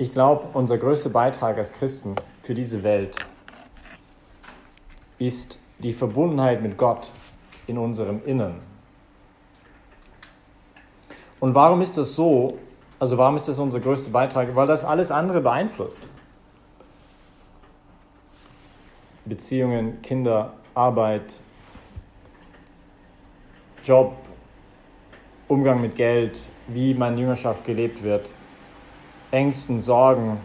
Ich glaube, unser größter Beitrag als Christen für diese Welt ist die Verbundenheit mit Gott in unserem Innern. Und warum ist das so? Also warum ist das unser größter Beitrag? Weil das alles andere beeinflusst. Beziehungen, Kinder, Arbeit, Job, Umgang mit Geld, wie meine Jüngerschaft gelebt wird, Ängsten, Sorgen.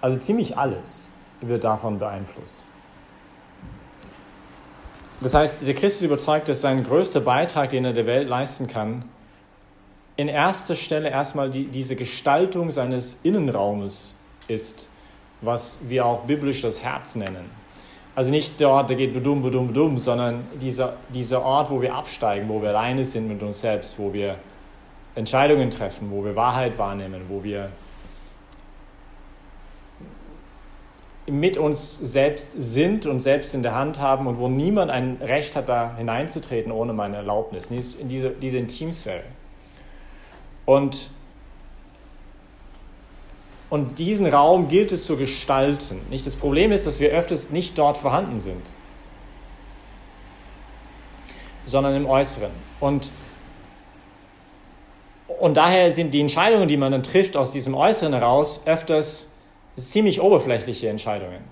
Also ziemlich alles wird davon beeinflusst. Das heißt, der Christ ist überzeugt, dass sein größter Beitrag, den er der Welt leisten kann, in erster Stelle erstmal die, diese Gestaltung seines Innenraumes ist, was wir auch biblisch das Herz nennen. Also nicht der Ort, der geht bedum, bedum, bedum, sondern dieser, dieser Ort, wo wir absteigen, wo wir alleine sind mit uns selbst, wo wir Entscheidungen treffen, wo wir Wahrheit wahrnehmen, wo wir mit uns selbst sind und selbst in der Hand haben und wo niemand ein Recht hat, da hineinzutreten ohne meine Erlaubnis, in diese, diese Intimsphäre. Und, und diesen Raum gilt es zu gestalten. Nicht? Das Problem ist, dass wir öfters nicht dort vorhanden sind, sondern im Äußeren. Und und daher sind die Entscheidungen, die man dann trifft aus diesem Äußeren heraus, öfters ziemlich oberflächliche Entscheidungen.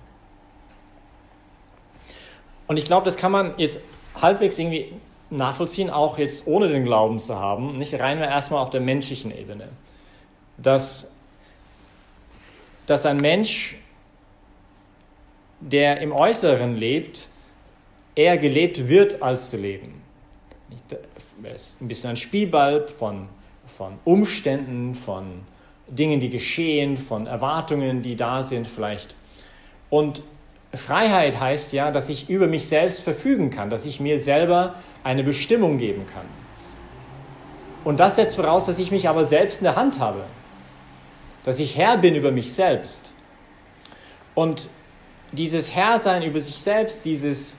Und ich glaube, das kann man jetzt halbwegs irgendwie nachvollziehen, auch jetzt ohne den Glauben zu haben, nicht rein erstmal auf der menschlichen Ebene. Dass, dass ein Mensch, der im Äußeren lebt, eher gelebt wird, als zu leben. Er ist ein bisschen ein Spielball von von Umständen, von Dingen, die geschehen, von Erwartungen, die da sind vielleicht. Und Freiheit heißt ja, dass ich über mich selbst verfügen kann, dass ich mir selber eine Bestimmung geben kann. Und das setzt voraus, dass ich mich aber selbst in der Hand habe, dass ich Herr bin über mich selbst. Und dieses Herrsein über sich selbst, dieses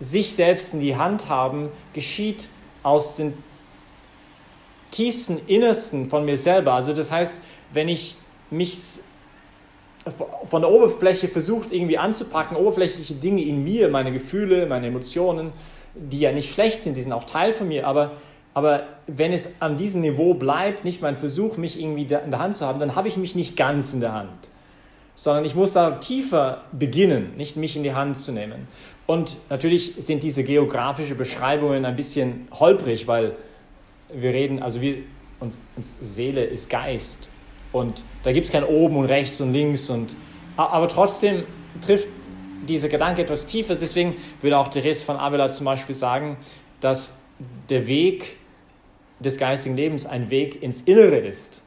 sich selbst in die Hand haben, geschieht aus den tiefsten Innersten von mir selber. Also das heißt, wenn ich mich von der Oberfläche versucht irgendwie anzupacken, oberflächliche Dinge in mir, meine Gefühle, meine Emotionen, die ja nicht schlecht sind, die sind auch Teil von mir, aber, aber wenn es an diesem Niveau bleibt, nicht mein Versuch, mich irgendwie in der Hand zu haben, dann habe ich mich nicht ganz in der Hand, sondern ich muss da tiefer beginnen, nicht mich in die Hand zu nehmen. Und natürlich sind diese geografischen Beschreibungen ein bisschen holprig, weil wir reden, also wir, uns, uns Seele ist Geist. Und da gibt es kein oben und rechts und links. Und, aber trotzdem trifft dieser Gedanke etwas Tiefes. Deswegen würde auch Therese von Avila zum Beispiel sagen, dass der Weg des geistigen Lebens ein Weg ins Innere ist.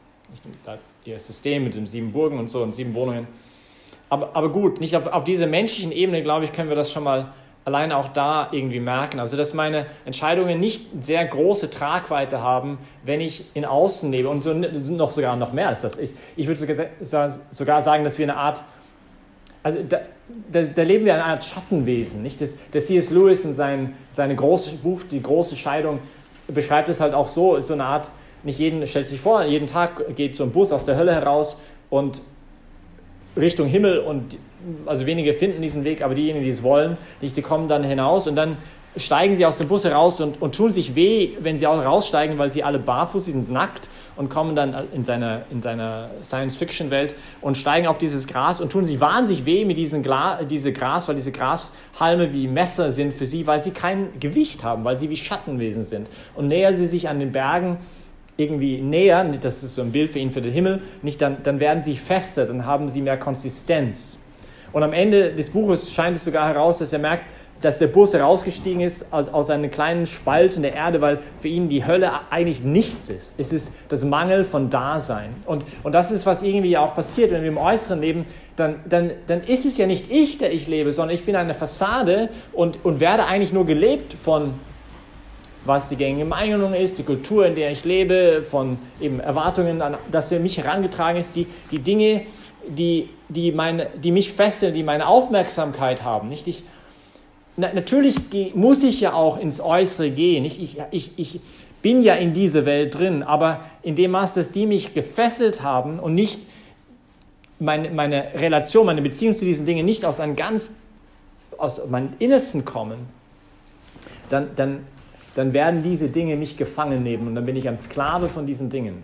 Ihr System mit den sieben Burgen und so und sieben Wohnungen. Aber, aber gut, nicht auf, auf dieser menschlichen Ebene, glaube ich, können wir das schon mal allein auch da irgendwie merken. Also, dass meine Entscheidungen nicht sehr große Tragweite haben, wenn ich in Außen lebe und so, noch sogar noch mehr als das ist. Ich würde sogar sagen, dass wir eine Art, also da, da, da leben wir eine Art Schattenwesen. Nicht? Das, das C.S. Lewis in sein, seine große Buch, die große Scheidung, beschreibt es halt auch so, so eine Art, nicht jeden, stellt sich vor, jeden Tag geht so ein Bus aus der Hölle heraus und Richtung Himmel und also wenige finden diesen Weg, aber diejenigen, die es wollen, die kommen dann hinaus und dann steigen sie aus dem Bus heraus und, und tun sich weh, wenn sie auch raussteigen, weil sie alle barfuß sind, nackt und kommen dann in seiner, in seiner Science-Fiction-Welt und steigen auf dieses Gras und tun sich wahnsinnig weh mit diesem diese Gras, weil diese Grashalme wie Messer sind für sie, weil sie kein Gewicht haben, weil sie wie Schattenwesen sind. Und näher sie sich an den Bergen irgendwie näher, das ist so ein Bild für ihn für den Himmel, nicht, dann, dann werden sie fester, dann haben sie mehr Konsistenz. Und am Ende des Buches scheint es sogar heraus, dass er merkt, dass der Bus herausgestiegen ist aus, aus einem kleinen Spalt in der Erde, weil für ihn die Hölle eigentlich nichts ist. Es ist das Mangel von Dasein. Und, und das ist, was irgendwie auch passiert, wenn wir im Äußeren leben, dann, dann, dann ist es ja nicht ich, der ich lebe, sondern ich bin eine Fassade und, und werde eigentlich nur gelebt von was die gängige Meinung ist, die Kultur, in der ich lebe, von eben Erwartungen, an, dass mich herangetragen ist, die, die Dinge, die, die, meine, die mich fesseln, die meine Aufmerksamkeit haben. Nicht? Ich, na, natürlich muss ich ja auch ins Äußere gehen. Nicht? Ich, ich, ich bin ja in dieser Welt drin, aber in dem Maß, dass die mich gefesselt haben und nicht meine, meine Relation, meine Beziehung zu diesen Dingen nicht aus einem ganz, aus meinem Innersten kommen, dann, dann, dann werden diese Dinge mich gefangen nehmen und dann bin ich ein Sklave von diesen Dingen.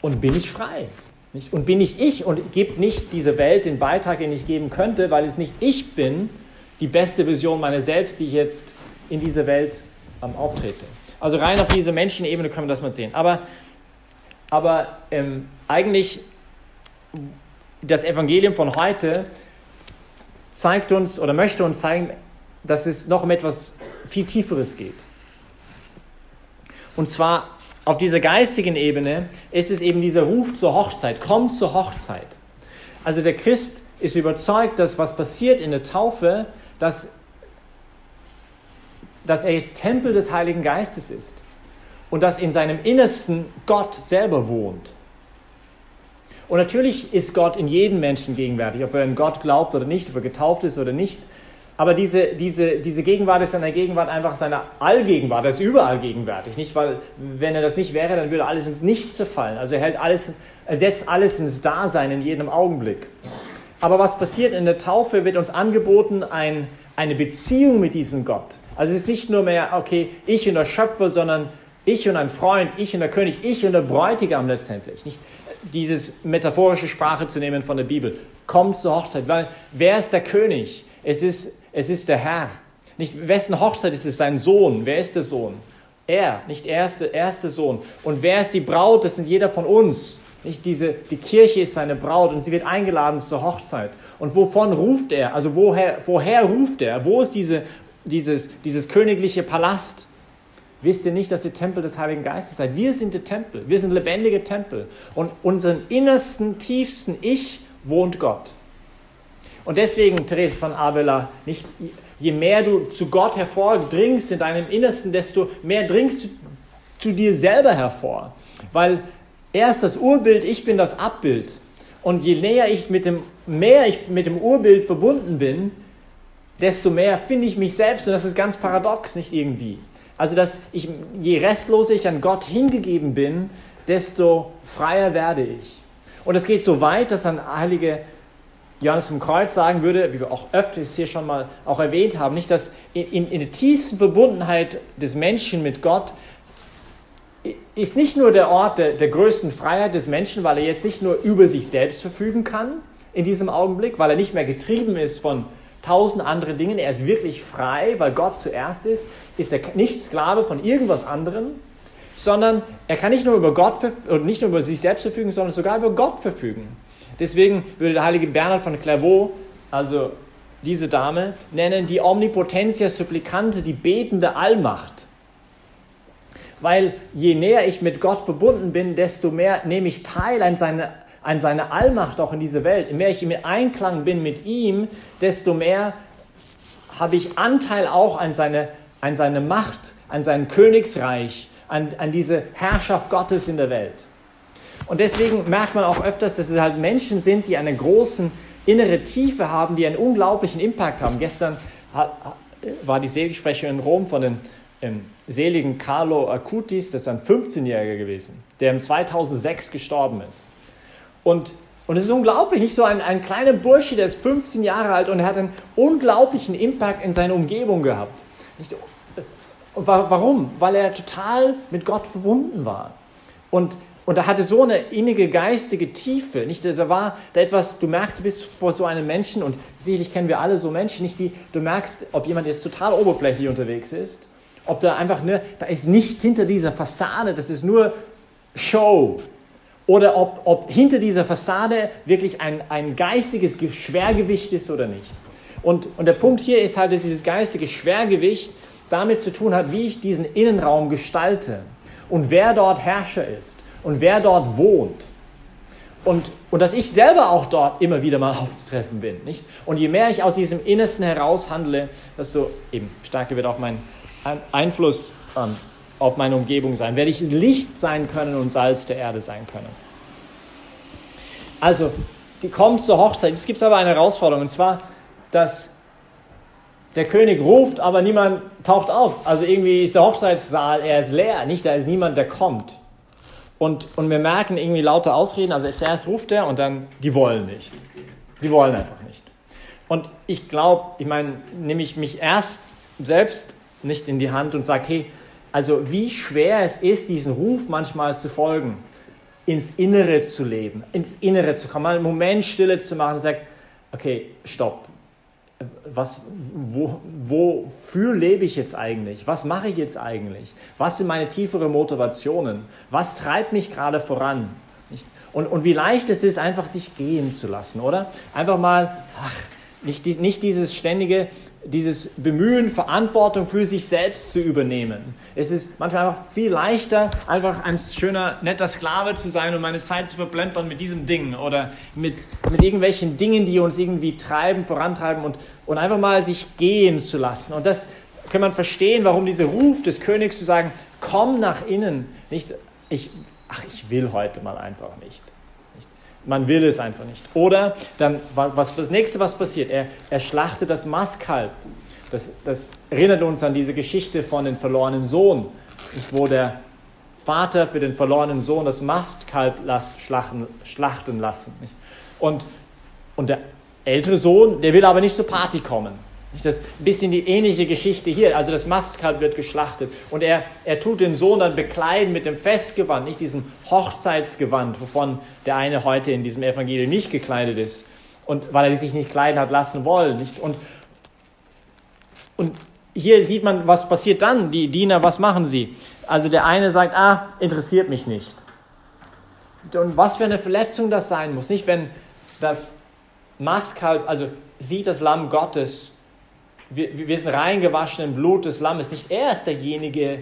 Und bin ich frei. Nicht? Und bin ich ich und gebe nicht diese Welt den Beitrag, den ich geben könnte, weil es nicht ich bin, die beste Vision meiner selbst, die ich jetzt in dieser Welt ähm, auftrete. Also rein auf diese Menschenebene können wir das mal sehen. Aber, aber ähm, eigentlich das Evangelium von heute zeigt uns oder möchte uns zeigen, dass es noch um etwas viel Tieferes geht. Und zwar auf dieser geistigen Ebene ist es eben dieser Ruf zur Hochzeit, kommt zur Hochzeit. Also der Christ ist überzeugt, dass was passiert in der Taufe, dass, dass er jetzt Tempel des Heiligen Geistes ist und dass in seinem Innersten Gott selber wohnt. Und natürlich ist Gott in jedem Menschen gegenwärtig, ob er an Gott glaubt oder nicht, ob er getauft ist oder nicht. Aber diese, diese, diese Gegenwart ist seiner Gegenwart einfach seine Allgegenwart. Er ist überall gegenwärtig. Nicht, weil, wenn er das nicht wäre, dann würde alles ins Nichts zerfallen. Also er hält alles, setzt alles ins Dasein in jedem Augenblick. Aber was passiert in der Taufe, wird uns angeboten, ein, eine Beziehung mit diesem Gott. Also es ist nicht nur mehr, okay, ich und der Schöpfer, sondern ich und ein Freund, ich und der König, ich und der Bräutigam letztendlich. Nicht dieses metaphorische Sprache zu nehmen von der Bibel. Kommt zur Hochzeit, weil wer ist der König? Es ist es ist der Herr. Nicht wessen Hochzeit ist es? Sein Sohn. Wer ist der Sohn? Er, nicht er ist der erste Sohn. Und wer ist die Braut? Das sind jeder von uns. Nicht diese, die Kirche ist seine Braut und sie wird eingeladen zur Hochzeit. Und wovon ruft er? Also woher, woher ruft er? Wo ist diese, dieses, dieses königliche Palast? Wisst ihr nicht, dass ihr Tempel des Heiligen Geistes seid? Wir sind der Tempel. Wir sind lebendige Tempel. Und unseren innersten, tiefsten Ich wohnt Gott. Und deswegen, Therese von Avila, nicht, je mehr du zu Gott hervordringst in deinem Innersten, desto mehr dringst du zu dir selber hervor. Weil er ist das Urbild, ich bin das Abbild. Und je näher ich mit dem, mehr ich mit dem Urbild verbunden bin, desto mehr finde ich mich selbst. Und das ist ganz paradox, nicht irgendwie. Also, dass ich, je restloser ich an Gott hingegeben bin, desto freier werde ich. Und es geht so weit, dass ein heilige Johannes vom Kreuz sagen würde, wie wir auch öfters hier schon mal auch erwähnt haben, nicht, dass in, in, der tiefsten Verbundenheit des Menschen mit Gott ist nicht nur der Ort der, der größten Freiheit des Menschen, weil er jetzt nicht nur über sich selbst verfügen kann in diesem Augenblick, weil er nicht mehr getrieben ist von tausend anderen Dingen, er ist wirklich frei, weil Gott zuerst ist, ist er nicht Sklave von irgendwas anderem, sondern er kann nicht nur über Gott nicht nur über sich selbst verfügen, sondern sogar über Gott verfügen. Deswegen würde der heilige Bernhard von Clairvaux, also diese Dame, nennen die Omnipotentia Supplicante, die betende Allmacht. Weil je näher ich mit Gott verbunden bin, desto mehr nehme ich teil an seine, an seine Allmacht auch in dieser Welt. Je mehr ich im Einklang bin mit ihm, desto mehr habe ich Anteil auch an seine, an seine Macht, an sein Königsreich, an, an diese Herrschaft Gottes in der Welt. Und deswegen merkt man auch öfters, dass es halt Menschen sind, die eine große innere Tiefe haben, die einen unglaublichen Impact haben. Gestern war die Seligsprechung in Rom von dem ähm, seligen Carlo Acutis, das ist ein 15-Jähriger gewesen, der im 2006 gestorben ist. Und, und es ist unglaublich, nicht so ein, ein kleiner Bursche, der ist 15 Jahre alt und er hat einen unglaublichen Impact in seiner Umgebung gehabt. Nicht, warum? Weil er total mit Gott verbunden war. Und und er hatte so eine innige geistige Tiefe. Nicht, da war da etwas, du merkst, du bist vor so einem Menschen und sicherlich kennen wir alle so Menschen, nicht die, du merkst, ob jemand jetzt total oberflächlich unterwegs ist, ob da einfach nur, da ist nichts hinter dieser Fassade, das ist nur Show. Oder ob, ob hinter dieser Fassade wirklich ein, ein geistiges Schwergewicht ist oder nicht. Und, und der Punkt hier ist halt, dass dieses geistige Schwergewicht damit zu tun hat, wie ich diesen Innenraum gestalte und wer dort Herrscher ist und wer dort wohnt. Und, und dass ich selber auch dort immer wieder mal aufzutreffen bin. Nicht? Und je mehr ich aus diesem Innersten heraus handle, desto eben stärker wird auch mein Einfluss ähm, auf meine Umgebung sein. Werde ich Licht sein können und Salz der Erde sein können. Also, die kommt zur Hochzeit. Jetzt gibt es aber eine Herausforderung, und zwar, dass der König ruft, aber niemand taucht auf. Also irgendwie ist der Hochzeitssaal, er ist leer, nicht? Da ist niemand, der kommt. Und, und wir merken irgendwie laute Ausreden. Also zuerst ruft er und dann, die wollen nicht. Die wollen einfach nicht. Und ich glaube, ich meine, nehme ich mich erst selbst nicht in die Hand und sage, hey, also wie schwer es ist, diesen Ruf manchmal zu folgen, ins Innere zu leben, ins Innere zu kommen, mal einen Moment Stille zu machen und sagen, okay, stopp. Was, wo, wofür lebe ich jetzt eigentlich? Was mache ich jetzt eigentlich? Was sind meine tieferen Motivationen? Was treibt mich gerade voran? Und, und wie leicht es ist, einfach sich gehen zu lassen, oder? Einfach mal, ach, nicht, nicht dieses ständige, dieses Bemühen, Verantwortung für sich selbst zu übernehmen. Es ist manchmal einfach viel leichter, einfach ein schöner, netter Sklave zu sein und meine Zeit zu verblempern mit diesem Ding oder mit, mit irgendwelchen Dingen, die uns irgendwie treiben, vorantreiben und, und einfach mal sich gehen zu lassen. Und das kann man verstehen, warum dieser Ruf des Königs zu sagen, komm nach innen, nicht, ich, ach, ich will heute mal einfach nicht. Man will es einfach nicht. Oder dann, was das nächste, was passiert, er, er schlachtet das Mastkalb. Das, das erinnert uns an diese Geschichte von dem verlorenen Sohn, wo der Vater für den verlorenen Sohn das Mastkalb schlachten, schlachten lassen. Und, und der ältere Sohn, der will aber nicht zur Party kommen. Das ist ein bisschen die ähnliche Geschichte hier. Also das Mastkalb wird geschlachtet und er, er tut den Sohn dann bekleiden mit dem Festgewand, nicht diesem Hochzeitsgewand, wovon der eine heute in diesem Evangelium nicht gekleidet ist. Und weil er sich nicht kleiden hat lassen wollen. Nicht? Und, und hier sieht man, was passiert dann. Die Diener, was machen sie? Also der eine sagt, ah, interessiert mich nicht. Und was für eine Verletzung das sein muss. Nicht, wenn das Mastkalb, also sieht das Lamm Gottes wir, wir sind reingewaschen im Blut des Lammes. Nicht er ist derjenige,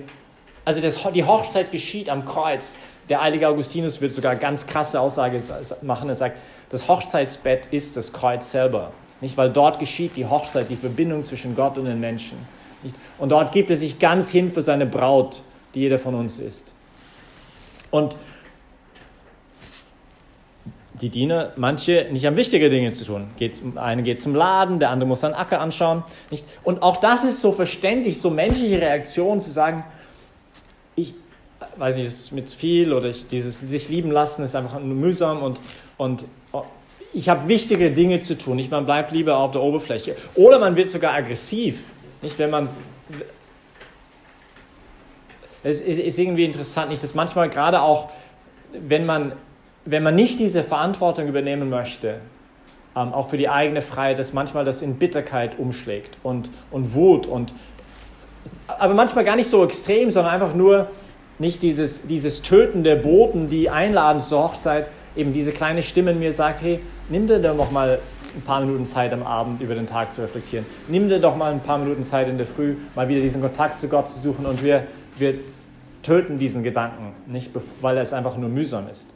also das, die Hochzeit geschieht am Kreuz. Der heilige Augustinus wird sogar ganz krasse Aussage machen. Er sagt, das Hochzeitsbett ist das Kreuz selber. Nicht? Weil dort geschieht die Hochzeit, die Verbindung zwischen Gott und den Menschen. Nicht? Und dort gibt er sich ganz hin für seine Braut, die jeder von uns ist. Und die Diener, manche nicht haben wichtige Dinge zu tun. Geht, eine geht zum Laden, der andere muss seinen Acker anschauen. Nicht? Und auch das ist so verständlich, so menschliche Reaktion zu sagen, ich weiß nicht, es ist mit viel oder ich, dieses sich lieben lassen ist einfach nur mühsam und, und oh, ich habe wichtige Dinge zu tun. Nicht, man bleibt lieber auf der Oberfläche. Oder man wird sogar aggressiv. Nicht, wenn man es ist irgendwie interessant, nicht, dass manchmal gerade auch, wenn man wenn man nicht diese Verantwortung übernehmen möchte, ähm, auch für die eigene Freiheit, dass manchmal das in Bitterkeit umschlägt und, und Wut und aber manchmal gar nicht so extrem, sondern einfach nur nicht dieses, dieses Töten der Boten, die einladen zur Hochzeit, eben diese kleine Stimme in mir sagt, hey, nimm dir doch noch mal ein paar Minuten Zeit am Abend über den Tag zu reflektieren. Nimm dir doch mal ein paar Minuten Zeit in der Früh, mal wieder diesen Kontakt zu Gott zu suchen und wir, wir töten diesen Gedanken, nicht weil es einfach nur mühsam ist.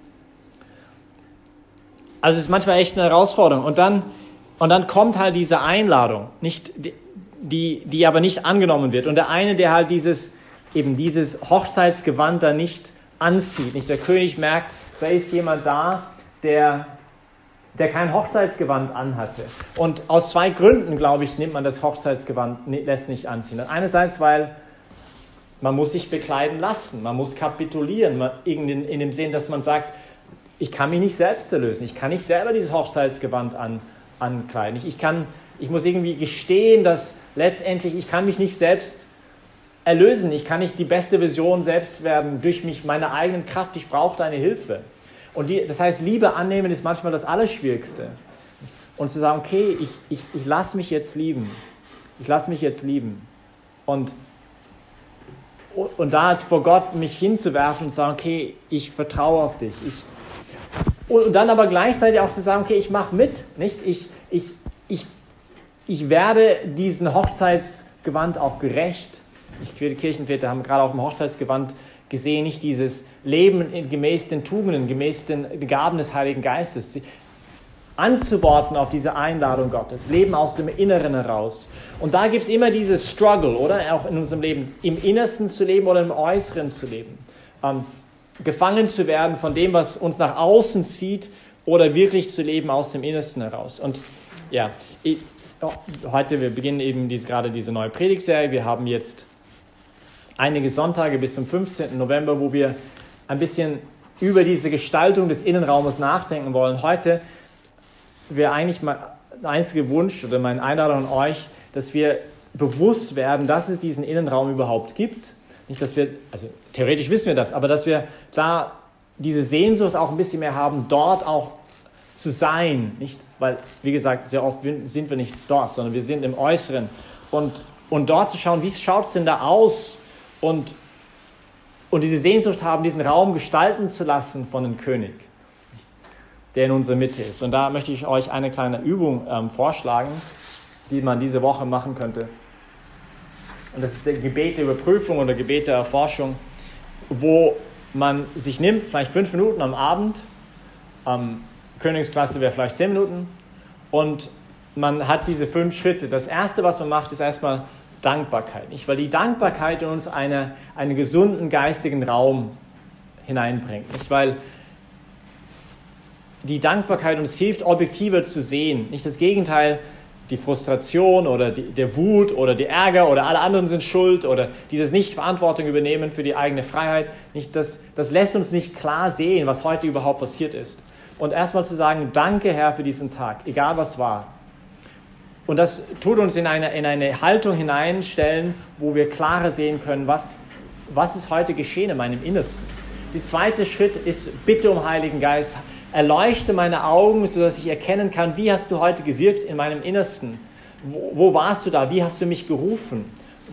Also es ist manchmal echt eine Herausforderung. Und dann, und dann kommt halt diese Einladung, nicht, die, die aber nicht angenommen wird. Und der eine, der halt dieses, eben dieses Hochzeitsgewand da nicht anzieht, nicht der König merkt, da ist jemand da, der, der kein Hochzeitsgewand anhatte. Und aus zwei Gründen, glaube ich, nimmt man das Hochzeitsgewand, lässt nicht anziehen. Einerseits, weil man muss sich bekleiden lassen, man muss kapitulieren, in, in dem Sinn, dass man sagt, ich kann mich nicht selbst erlösen. Ich kann nicht selber dieses Hochzeitsgewand an, ankleiden. Ich, ich, kann, ich muss irgendwie gestehen, dass letztendlich ich kann mich nicht selbst erlösen. Ich kann nicht die beste Version selbst werden durch mich, meine eigenen Kraft. Ich brauche deine Hilfe. Und die, das heißt, Liebe annehmen ist manchmal das Allerschwierigste. Und zu sagen, okay, ich, ich, ich lasse mich jetzt lieben. Ich lasse mich jetzt lieben. Und, und da vor Gott mich hinzuwerfen und zu sagen, okay, ich vertraue auf dich. Ich, und dann aber gleichzeitig auch zu sagen, okay, ich mache mit, nicht? Ich, ich, ich, ich werde diesen Hochzeitsgewand auch gerecht. Ich, Kirchenväter haben gerade auch im Hochzeitsgewand gesehen, nicht dieses Leben gemäß den Tugenden, gemäß den Gaben des Heiligen Geistes, anzuworten auf diese Einladung Gottes, Leben aus dem Inneren heraus. Und da gibt es immer dieses Struggle, oder? Auch in unserem Leben, im Innersten zu leben oder im Äußeren zu leben. Ähm, gefangen zu werden von dem, was uns nach außen zieht oder wirklich zu leben aus dem Innersten heraus. Und ja, ich, heute, wir beginnen eben diese, gerade diese neue Predigtserie. Wir haben jetzt einige Sonntage bis zum 15. November, wo wir ein bisschen über diese Gestaltung des Innenraumes nachdenken wollen. Heute wäre eigentlich mein einziger Wunsch oder meine Einladung an euch, dass wir bewusst werden, dass es diesen Innenraum überhaupt gibt. Nicht, dass wir, also theoretisch wissen wir das, aber dass wir da diese Sehnsucht auch ein bisschen mehr haben, dort auch zu sein. Nicht? Weil, wie gesagt, sehr oft sind wir nicht dort, sondern wir sind im Äußeren. Und, und dort zu schauen, wie schaut es denn da aus? Und, und diese Sehnsucht haben, diesen Raum gestalten zu lassen von dem König, der in unserer Mitte ist. Und da möchte ich euch eine kleine Übung ähm, vorschlagen, die man diese Woche machen könnte. Und das ist der Gebet der Überprüfung oder Gebet der Erforschung, wo man sich nimmt, vielleicht fünf Minuten am Abend, ähm, Königsklasse wäre vielleicht zehn Minuten, und man hat diese fünf Schritte. Das erste, was man macht, ist erstmal Dankbarkeit. Nicht? Weil die Dankbarkeit in uns eine, einen gesunden geistigen Raum hineinbringt. Nicht? Weil die Dankbarkeit uns hilft, objektiver zu sehen. Nicht das Gegenteil, die Frustration oder die, der Wut oder der Ärger oder alle anderen sind schuld oder dieses Nicht-Verantwortung übernehmen für die eigene Freiheit. Nicht das, das lässt uns nicht klar sehen, was heute überhaupt passiert ist. Und erstmal zu sagen, danke Herr für diesen Tag, egal was war. Und das tut uns in eine, in eine Haltung hineinstellen, wo wir klarer sehen können, was, was ist heute geschehen in meinem Innersten. Der zweite Schritt ist Bitte um Heiligen Geist. Erleuchte meine Augen, sodass ich erkennen kann, wie hast du heute gewirkt in meinem Innersten. Wo, wo warst du da? Wie hast du mich gerufen?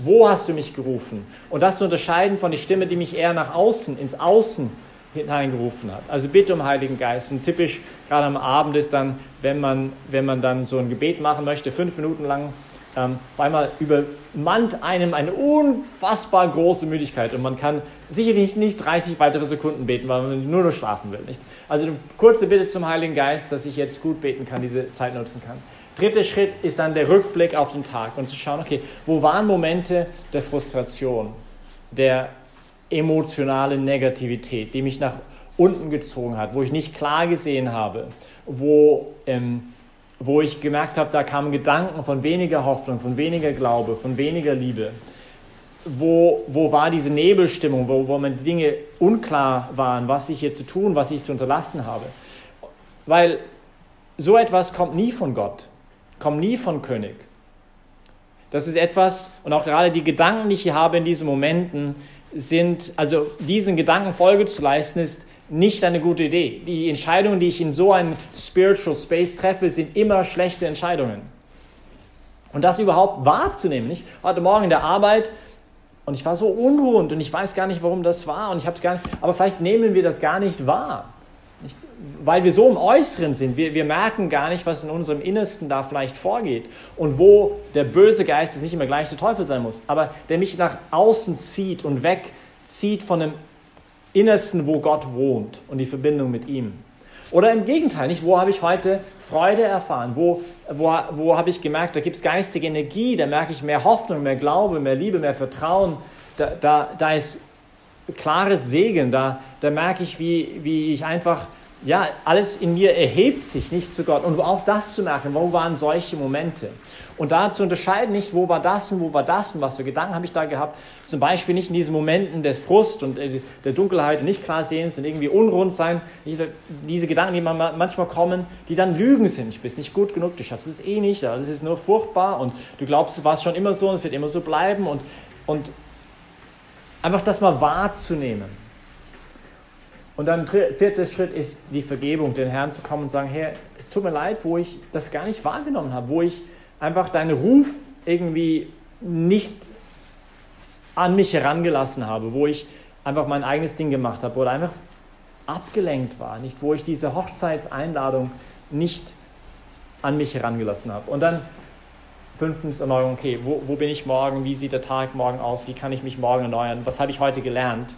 Wo hast du mich gerufen? Und das zu unterscheiden von der Stimme, die mich eher nach außen, ins Außen hineingerufen hat. Also bitte um Heiligen Geist. Und typisch gerade am Abend ist dann, wenn man, wenn man dann so ein Gebet machen möchte, fünf Minuten lang, ähm, auf einmal übermannt einem eine unfassbar große Müdigkeit und man kann sicherlich nicht 30 weitere Sekunden beten, weil man nur noch schlafen will. Nicht? Also eine kurze Bitte zum Heiligen Geist, dass ich jetzt gut beten kann, diese Zeit nutzen kann. Dritter Schritt ist dann der Rückblick auf den Tag und zu schauen, okay, wo waren Momente der Frustration, der emotionale Negativität, die mich nach unten gezogen hat, wo ich nicht klar gesehen habe, wo, ähm, wo ich gemerkt habe, da kamen Gedanken von weniger Hoffnung, von weniger Glaube, von weniger Liebe. Wo, wo war diese Nebelstimmung, wo, wo mir Dinge unklar waren, was ich hier zu tun, was ich zu unterlassen habe. Weil so etwas kommt nie von Gott, kommt nie von König. Das ist etwas, und auch gerade die Gedanken, die ich hier habe in diesen Momenten, sind, also diesen Gedanken Folge zu leisten, ist nicht eine gute Idee. Die Entscheidungen, die ich in so einem Spiritual Space treffe, sind immer schlechte Entscheidungen. Und das überhaupt wahrzunehmen, nicht? Heute Morgen in der Arbeit und ich war so unruhend und ich weiß gar nicht, warum das war und ich habe es gar nicht, aber vielleicht nehmen wir das gar nicht wahr. Weil wir so im Äußeren sind, wir, wir merken gar nicht, was in unserem Innersten da vielleicht vorgeht und wo der böse Geist ist nicht immer gleich der Teufel sein muss, aber der mich nach außen zieht und wegzieht von dem Innersten, wo Gott wohnt und die Verbindung mit ihm. Oder im Gegenteil, nicht? Wo habe ich heute Freude erfahren? Wo, wo, wo habe ich gemerkt, da gibt es geistige Energie, da merke ich mehr Hoffnung, mehr Glaube, mehr Liebe, mehr Vertrauen. Da, da, da ist klares Segen, da, da merke ich, wie, wie ich einfach ja, alles in mir erhebt sich nicht zu Gott. Und auch das zu merken, wo waren solche Momente? Und da zu unterscheiden, nicht, wo war das und wo war das und was für Gedanken habe ich da gehabt. Zum Beispiel nicht in diesen Momenten des Frust und äh, der Dunkelheit nicht klar sehen und irgendwie unrund sein. Diese Gedanken, die manchmal kommen, die dann Lügen sind. Ich bin nicht gut genug, du schaffst es eh nicht, das ist nur furchtbar und du glaubst, es war schon immer so und es wird immer so bleiben. Und, und einfach das mal wahrzunehmen und dann vierter Schritt ist die Vergebung, den Herrn zu kommen und sagen, Herr, tut mir leid, wo ich das gar nicht wahrgenommen habe, wo ich einfach deinen Ruf irgendwie nicht an mich herangelassen habe, wo ich einfach mein eigenes Ding gemacht habe oder einfach abgelenkt war, nicht wo ich diese Hochzeitseinladung nicht an mich herangelassen habe. Und dann fünftens Erneuerung, okay, wo, wo bin ich morgen, wie sieht der Tag morgen aus, wie kann ich mich morgen erneuern, was habe ich heute gelernt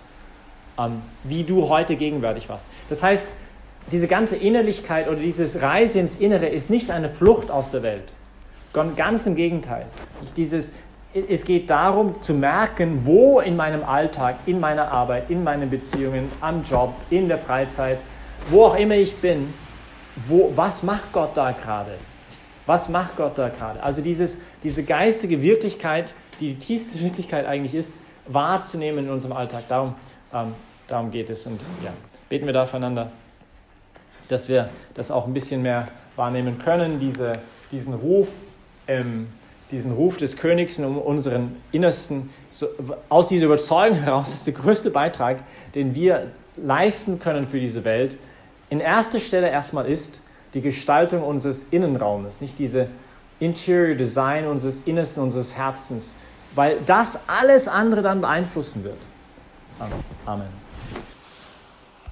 wie du heute gegenwärtig warst. Das heißt, diese ganze Innerlichkeit oder dieses Reise ins Innere ist nicht eine Flucht aus der Welt. Ganz im Gegenteil. Dieses, es geht darum zu merken, wo in meinem Alltag, in meiner Arbeit, in meinen Beziehungen, am Job, in der Freizeit, wo auch immer ich bin, wo, was macht Gott da gerade? Was macht Gott da gerade? Also dieses, diese geistige Wirklichkeit, die die tiefste Wirklichkeit eigentlich ist, wahrzunehmen in unserem Alltag. Darum, ähm, darum geht es. Und ja, beten wir da voneinander, dass wir das auch ein bisschen mehr wahrnehmen können, diese, diesen Ruf. Ähm, diesen Ruf des Königs in unseren Innersten, so, aus dieser Überzeugung heraus ist der größte Beitrag, den wir leisten können für diese Welt, in erster Stelle erstmal ist die Gestaltung unseres Innenraumes, nicht diese Interior Design unseres Innersten, unseres Herzens, weil das alles andere dann beeinflussen wird. 阿门。